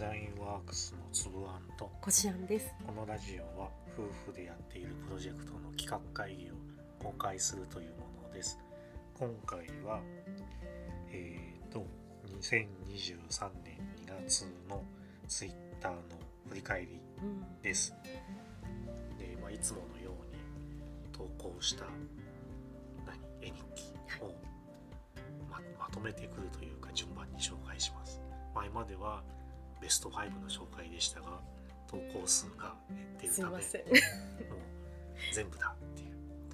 ザインワークスのつぶあんとこしあんです。このラジオは夫婦でやっているプロジェクトの企画会議を公開するというものです今回はえー、と2023年2月のツイッターの振り返りうん。ですで、まあ、いつものように投稿した何絵日記をままとめてくるというか順番に紹介します前まではベスト5の紹介でしたが投稿数が減っているためもう。全部だ。っていう。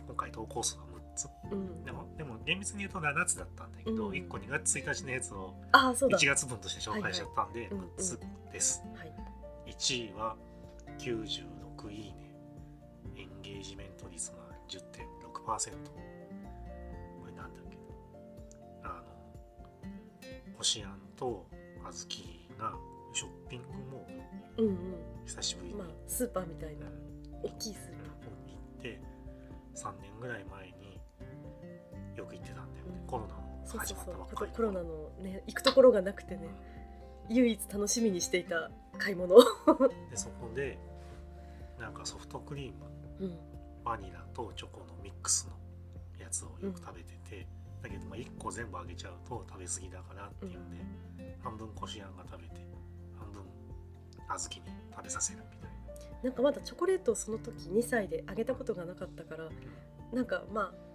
今回投稿数が6つ。うん。で。もでも厳密に言うと7つだったんだけど、うん。1個2月1日のやつをああ、そうだ。1月分として紹介しちゃったんではいはい。6つです、はい。1位は96いいね。エンゲージメント率が10.6%これなんだっけ？あの星あんとあずきがショッピングモール。うん久しぶりに、うん。まあ、スーパーみたいな。うん大きいスーパ行って3年ぐらい前によく行ってたんだよね、うん。コロナー。そう始そうそう。まったばっかりココロナのね、行くところがなくてね、唯一楽しみにしていた買い物。でそこでなんかソフトクリーム。うん。バニラとチョコのミックスのやつをよく食べてて、だけどまあ1個全部あげちゃうと食べ過ぎだからっていうんで、半分こしあんが食べて小豆に食べさせるみたいな。なんかまだチョコレートをその時2歳であげたことがなかったから、なんかまあ。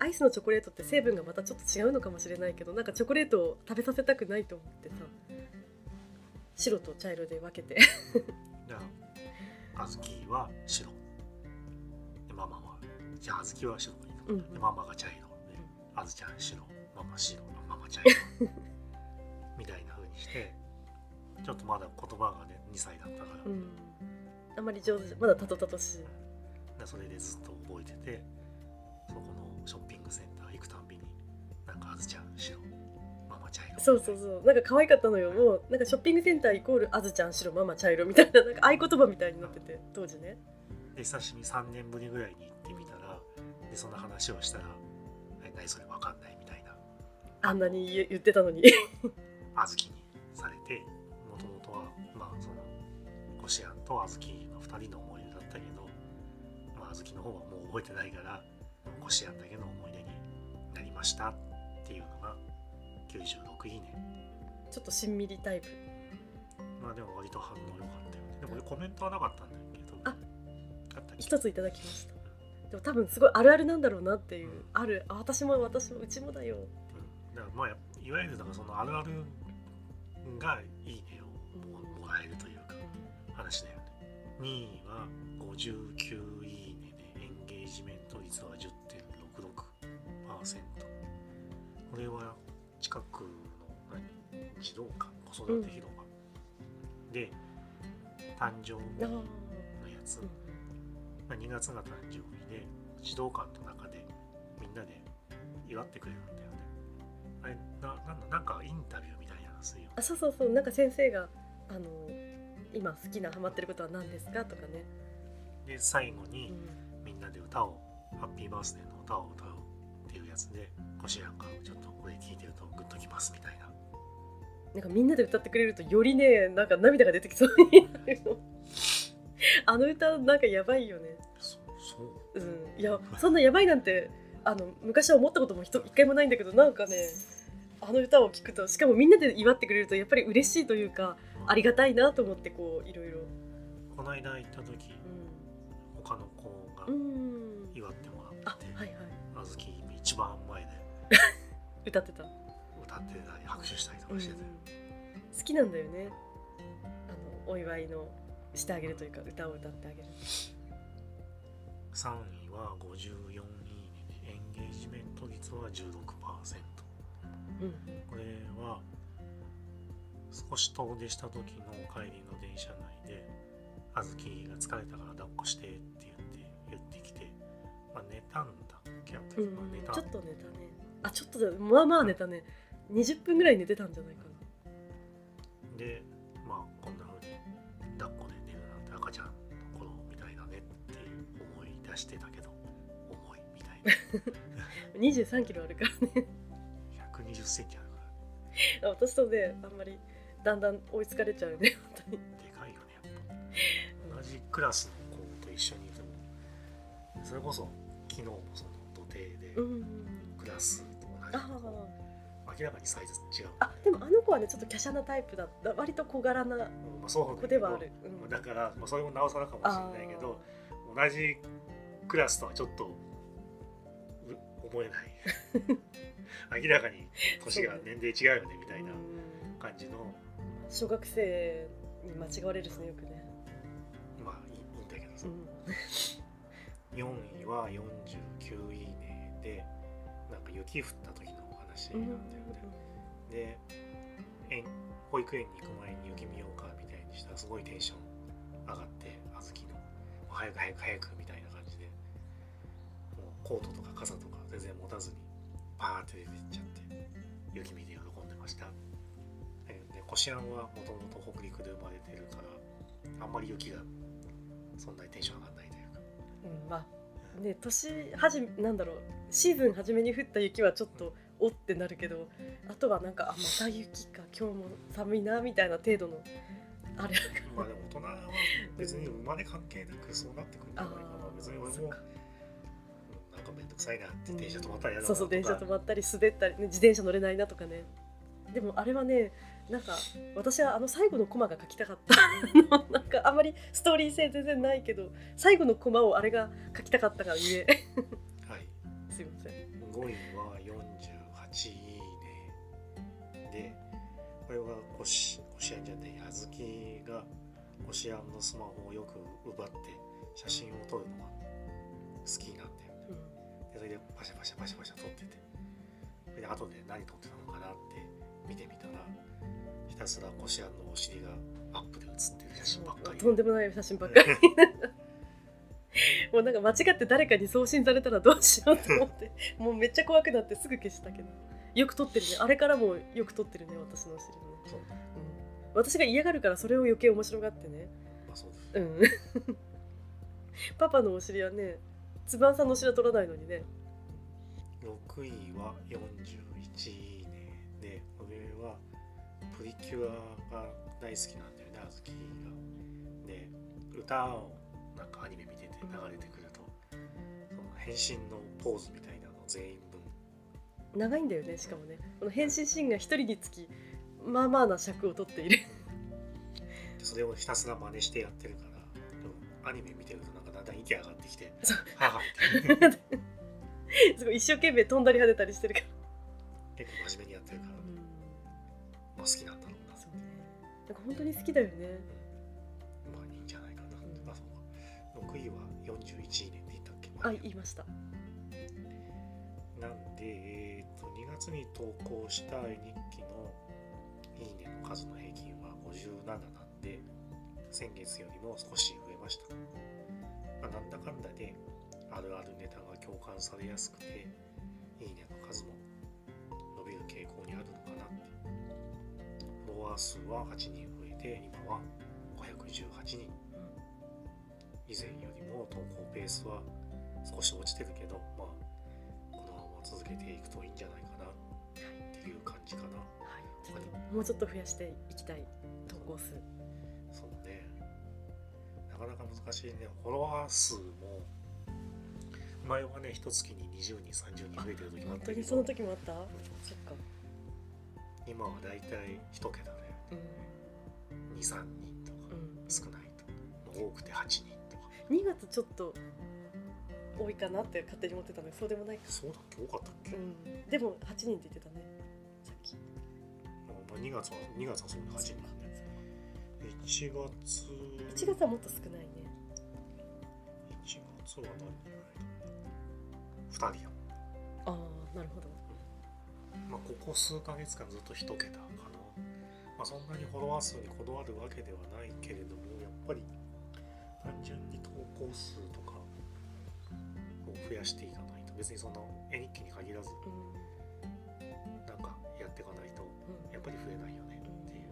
アイスのチョコレートって成分がまたちょっと違うのかもしれないけどなんかチョコレートを食べさせたくないと思ってさ白と茶色で分けて。だから小豆は白。でママはじゃあ小豆は白。がいいの、うん。でママが茶色。であずちゃん白。ママ白。ママ茶色。みたいな風にしてちょっとまだ言葉がね2歳だったから、うん。あんまり上手まだたとたとし。いでそれでずっと覚えててそこのショッピングセンター行くたんびになんかあずちゃん白ママ茶色。そうそうそう。なんか可愛かったのよ。もうなんかショッピングセンターイコールあずちゃん白ママ茶色みたいななんか合言葉みたいになってて当時ね。で久しぶりに3年ぶりぐらいに行ってみたらでそんな話をしたら「え何それわかんない」みたいな。あんなに言言ってたのに。小豆にされてこしあんと小豆の2人の思い出だったけど、まあ、小豆の方はもう覚えてないからこしあんだけの思い出になりましたっていうのが96いいね。ちょっとしんみりタイプ。まあでも割と反応良かったよね。でもコメントはなかったんだけどああった一ついただきました。でも多分すごいあるあるなんだろうなっていうある。あ私も私もうちもだようん。だからまあいわゆるだからそのあるあるがいいね話だよね2位は59いいねでエンゲージメント率は10.66%これは近くの何？児童館子育て広場、で誕生日あのやーつ、うんまあ、2月が誕生日で児童館の中でみんなで祝ってくれるんだよね。あれななんだなんかインタビューみたいなのするよあそうそうそう。なんか先生があの今好きなハマってることは何ですかとかね、で最後にうん。みんなで歌をハッピーバースデーの歌を歌うっていうやつでこしあんがちょっとこれ聞いてるとグッときますみたいな。なんかみんなで歌ってくれるとよりねなんか涙が出てきそうになるの。あの歌なんかやばいよね。そうそう。うん。いやそんなやばいなんてあの昔は思ったことも一回もないんだけどなんかねあの歌を聴くとしかもみんなで祝ってくれるとやっぱり嬉しいというかありがたいなと思ってこういろいろ。この間行った時他の子がうん、うん、祝ってもらあってて、はいはい。あずき一番前で。歌ってた、歌ってたり拍手したりとかしてて、好きなんだよね。あのお祝いのしてあげるというか歌を歌ってあげる3位は54いいねでエンゲージメント率は16%うん。これは少し遠出した時の帰りの電車内であずきが疲れたから抱っこしてって言って言ってきて、まあ、寝たんだっけあの時うん。まあ寝たちょっと寝たね。あちょっとだまあまあ寝たね。20分ぐらい寝てたんじゃないかなでまあこんな風に抱っこで寝るなんて赤ちゃんの頃みたいだねって思い出してたけど重いみたいな。23キロあるからね。120センチあるから。私とねあんまりだんだん追いつかれちゃうね 私に。でかいよねやっぱ。同じクラスの子と一緒にいてもそれこそ昨日もその土手でうんクラスと同じ。あ明らかにサイズ違う、あでもあの子はねちょっと華奢なタイプだった。割と小柄な子ではある、うん。だから、まあ、それもなおさらかもしれないけど同じクラスとはちょっとう思えない。明らかに年が年齢違うよねみたいなうん感じの小学生に間違われるしねよくね、まあいいいいんだけどさ、うん。4位は49いいねでなんか雪降った時のお話なんだよね、で園保育園に行く前に雪見ようかみたいにしたらすごいテンション上がってあずきの早く早く早くみたいな感じでもうコートとか傘とか全然持たずにパーって出てっちゃって雪見で喜んでましたででこしあんはもともと北陸で生まれてるからあんまり雪がそんなにテンション上がんないというか。うんまあね年はじなんだろうシーズン初めに降った雪はちょっとおってなるけどあとはなんかあまた雪か今日も寒いなみたいな程度のあれまあでも大人は別に生まれ関係なくそうなってくるんじゃないかな。別に俺もなんかめんどくさいなって電車止まったら嫌だなそうそう電車とか止まったり滑ったり、ね、自転車乗れないなとかね。でもあれはねなんか私はあの最後のコマが書きたかった。あのなんかあんまりストーリー性全然ないけど最後のコマをあれが書きたかったがゆえ。はい。すいません。5位は48いいね。でこれはこしこしあんじゃねえあずきがこしあんのスマホをよく奪って写真を撮るのが好きなんだよねうん。でそれでパシャパシャパシャパシャ撮ってて。で後で何撮ってたのかなって見てみたらひたすらこしあんのお尻がアップで写ってる写真ばっかり。とんでもない写真ばっかり。もうなんか間違って誰かに送信されたらどうしようと思って。もうめっちゃ怖くなってすぐ消したけど。よく撮ってるね。あれからもよく撮ってるね私のお尻もね、そう。うん、私が嫌がるからそれを余計面白がってね。まあそうです。うん。パパのお尻はねつばんさんのお尻は取らないのにね。6位は41プリキュアが大好きなんだよねあずきが。で歌をなんかアニメ見てて流れてくると。その変身のポーズみたいなの全員分。長いんだよねしかもね。この変身シーンが一人につきまあまあな尺を取っている。でそれをひたすら真似してやってるからうんアニメ見てるとなんかだんだん息上がってきてそう「はは」ってすごい一生懸命飛んだり跳ねたりしてるから、結構真面目にやってるから、まあ、好きなん本当に好きだよね。まあいいんじゃないかな、うんあそうか。6位は41位ねって言ったっけ？あ言いました。なんで、えー、と2月に投稿した絵日記のいいねの数の平均は57なんで先月よりも少し増えました、まあ、なんだかんだであるあるネタが共感されやすくていいねの数も伸びる傾向にあるのかなって。フォロワー数は8人て今は518人。以前よりも投稿ペースは少し落ちてるけどまあこのまま続けていくといいんじゃないかな。っていう感じかな。はい。ちょっとも。うちょっと増やしていきたい投稿数。そうね。なかなか難しいね。フォロワー数も前はね一月に20人30人増えてる時もあったけ本当にそのど時もあった？そっか。今はだいたい1桁でうん、23人とかうん、少ないと多くて8人とか。2月ちょっと多いかなって勝手に思ってたのにそうでもないか。そうだっけ？多かったっけ、うん。でも8人って言ってたね。さっき。まあ、2月は2月はそうね8人1月。1月はもっと少ないね。1月は何人？ぐらいだ2人やああなるほど。まあ、ここ数ヶ月間ずっと1桁かな、まあ、そんなにフォロワー数にこだわるわけではないけれどもやっぱり単純に投稿数とかを増やしていかないと。別にその絵日記に限らずうん。なんかやっていかないとうん。やっぱり増えないよねっていう。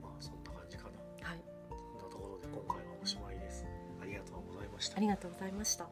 まあそんな感じかな。はい。そんなところで今回はおしまいです。ありがとうございました。ありがとうございました